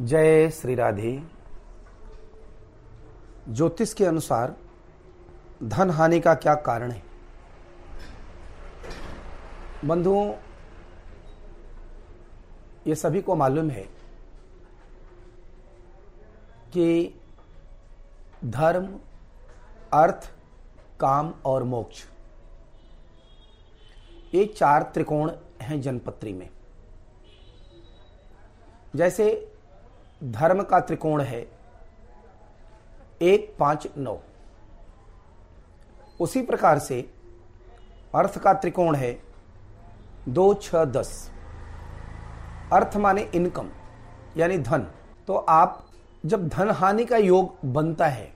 जय श्री राधे। ज्योतिष के अनुसार धन हानि का क्या कारण है? बंधुओं, ये सभी को मालूम है कि धर्म, अर्थ, काम और मोक्ष, ये चार त्रिकोण हैं जनपत्री में। जैसे धर्म का त्रिकोण है। एक पाँच नौ। उसी प्रकार से अर्थ का त्रिकोण है। दो छ दस। अर्थ माने इनकम, यानी धन। तो आप जब धन हानि का योग बनता है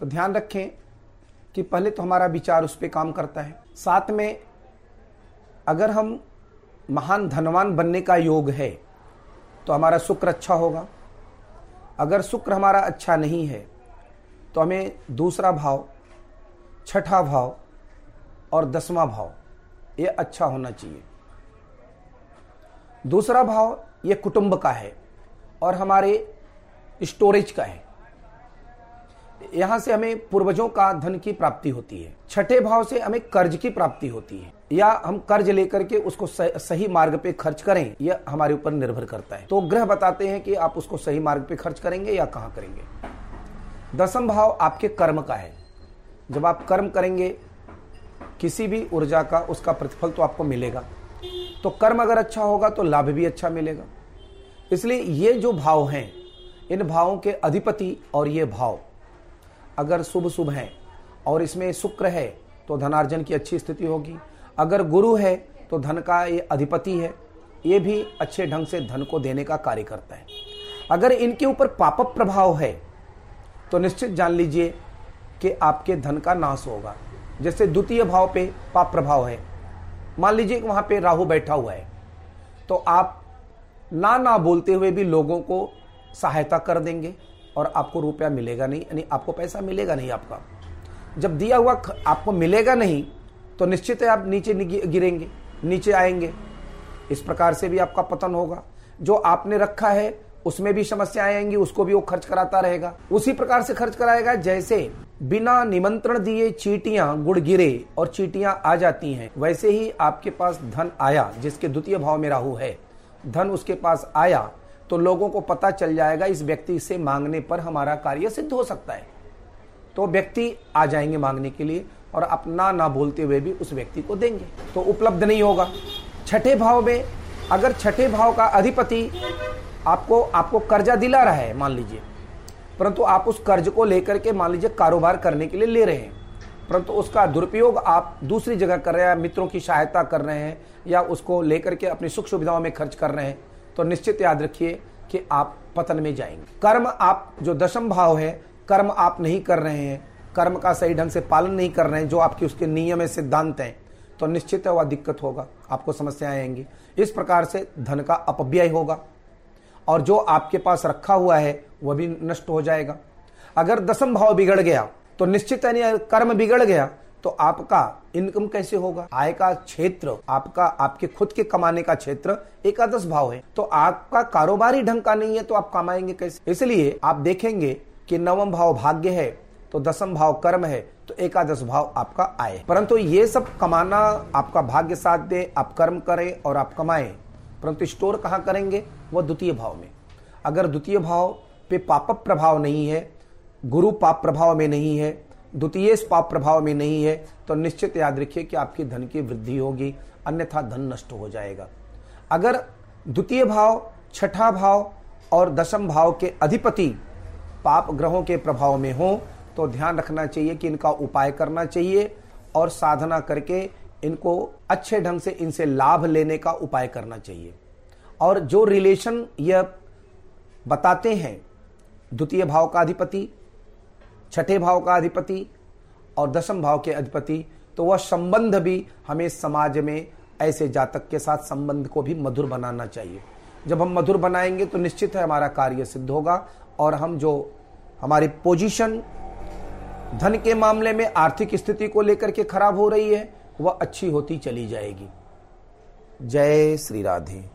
तो ध्यान रखें कि पहले तो हमारा विचार उस पर काम करता है। साथ में अगर हम महान धनवान बनने का योग है तो हमारा शुक्र अच्छा होगा। अगर शुक्र हमारा अच्छा नहीं है तो हमें दूसरा भाव, छठा भाव और दसवां भाव, ये अच्छा होना चाहिए। दूसरा भाव ये कुटुंब का है और हमारे स्टोरेज का है। यहाँ से हमें पूर्वजों का धन की प्राप्ति होती है। छठे भाव से हमें कर्ज की प्राप्ति होती है। या हम कर्ज लेकर के उसको सही मार्ग पे खर्च करें, यह हमारे ऊपर निर्भर करता है। तो ग्रह बताते हैं कि आप उसको सही मार्ग पे खर्च करेंगे या कहाँ करेंगे? दसम भाव आपके कर्म का है। जब आप कर्म करेंगे, किसी भी ऊर्जा का, उसका प्रतिफल तो आपको मिलेगा। तो कर्म अगर अच्छा होगा तो लाभ भी अच्छा मिलेगा। इसलिए ये जो भाव हैं, इन भावों के अधिपति और ये भाव अगर शुभ शुभ है और इसमें शुक्र है तो धनार्जन की अच्छी स्थिति होगी। अगर गुरु है तो धन का ये अधिपति है। ये भी अच्छे ढंग से धन को देने का कार्य करता है। अगर इनके ऊपर पाप प्रभाव है तो निश्चित जान लीजिए कि आपके धन का नाश होगा। जैसे द्वितीय भाव पे पाप प्रभाव है। मान लीजिए कि वहाँ पे राहु बैठा हुआ है तो आप ना ना बोलते हुए भी लोगों को सहायता कर देंगे। और आपको रुपया मिलेगा नहीं, यानी आपको पैसा मिलेगा नहीं आपका। जब दिया हुआ आपको मिलेगा नहीं तो निश्चित है आप नीचे गिरेंगे, नीचे आएँगे। इस प्रकार से भी आपका पतन होगा। जो आपने रखा है, उसमें भी समस्याएँ आएँगी, उसको भी वो खर्च कराता रहेगा। उसी प्रकार से खर्च कराएगा, जैसे बिना निमंत्रण दिए चीटियाँ गुड़ गिरे और चीटियाँ आ जाती हैं, वैसे ही आपके पास धन आया, जिसके द्वितीय भाव में राहु है। धन उसके पास आया तो लोगों को पता चल जाएगा इस व्यक्ति से मांगने पर हमारा कार्य सिद्ध हो सकता है। तो व्यक्ति आ जाएँगे मांगने के लिए और अपना ना बोलते हुए भी उस व्यक्ति को देंगे। तो उपलब्ध नहीं होगा। छठे भाव में अगर छठे भाव का अधिपति आपको आपको कर्जा दिला रहा है, मान लीजिए, परंतु आप उस कर्ज को लेकर के, मान लीजिए, कारोबार करने के लिए ले रहे हैं, परंतु उसका दुरुपयोग आप दूसरी जगह कर रहे हैं, मित्रों की सहायता कर रहे हैं, या उसको लेकर के अपनी सुख सुविधाओं में खर्च कर रहे हैं तो निश्चित याद रखिए कि आप पतन में जाएँगे। कर्म आप, जो दशम भाव है, कर्म आप नहीं कर रहे हैं। कर्म का सही ढंग से पालन नहीं कर रहे हैं, जो आपकी उसके नियम है, सिद्धांत हैं तो निश्चित है वह दिक्कत होगा। आपको समस्याएँ आएँगी। इस प्रकार से धन का अपव्यय होगा, और जो आपके पास रखा हुआ है, वह भी नष्ट हो जाएगा। अगर दसम भाव बिगड़ गया तो निश्चित कर्म बिगड़ गया तो आपका इनकम कैसे होगा? आय का क्षेत्र आपका, आपके खुद के कमाने का क्षेत्र एकादश भाव है। तो आपका कारोबारी ढंग का नहीं है तो आप कमाएँगे कैसे? इसलिए आप देखेंगे कि नवम भाव भाग्य है तो दसम भाव कर्म है तो एकादश भाव आपका आय परंतु ये सब कमाना आपका भाग्य साथ दे, आप कर्म करें और आप कमाएँ। परंतु स्टोर कहाँ करेंगे? वह द्वितीय भाव में। अगर द्वितीय भाव पे पाप प्रभाव नहीं है, गुरु पाप प्रभाव में नहीं है द्वितीय पाप प्रभाव में नहीं है तो निश्चित याद रखिए कि आपकी धन की वृद्धि होगी, अन्यथा धन नष्ट हो जाएगा। अगर द्वितीय भाव, छठा भाव और दशम भाव के अधिपति पाप ग्रहों के प्रभाव में हो तो ध्यान रखना चाहिए कि इनका उपाय करना चाहिए और साधना करके इनको अच्छे ढंग से इनसे लाभ लेने का उपाय करना चाहिए। और जो रिलेशन यह बताते हैं, द्वितीय भाव का अधिपति, छठे भाव का अधिपति और दशम भाव के अधिपति तो वह संबंध भी हमें समाज में ऐसे जातक के साथ संबंध को भी मधुर बनाना चाहिए। जब हम मधुर बनाएँगे तो निश्चित है हमारा कार्य सिद्ध होगा और हम जो हमारी पोजीशन धन के मामले में आर्थिक स्थिति को लेकर के खराब हो रही है, वह अच्छी होती चली जाएगी। जय श्री राधे।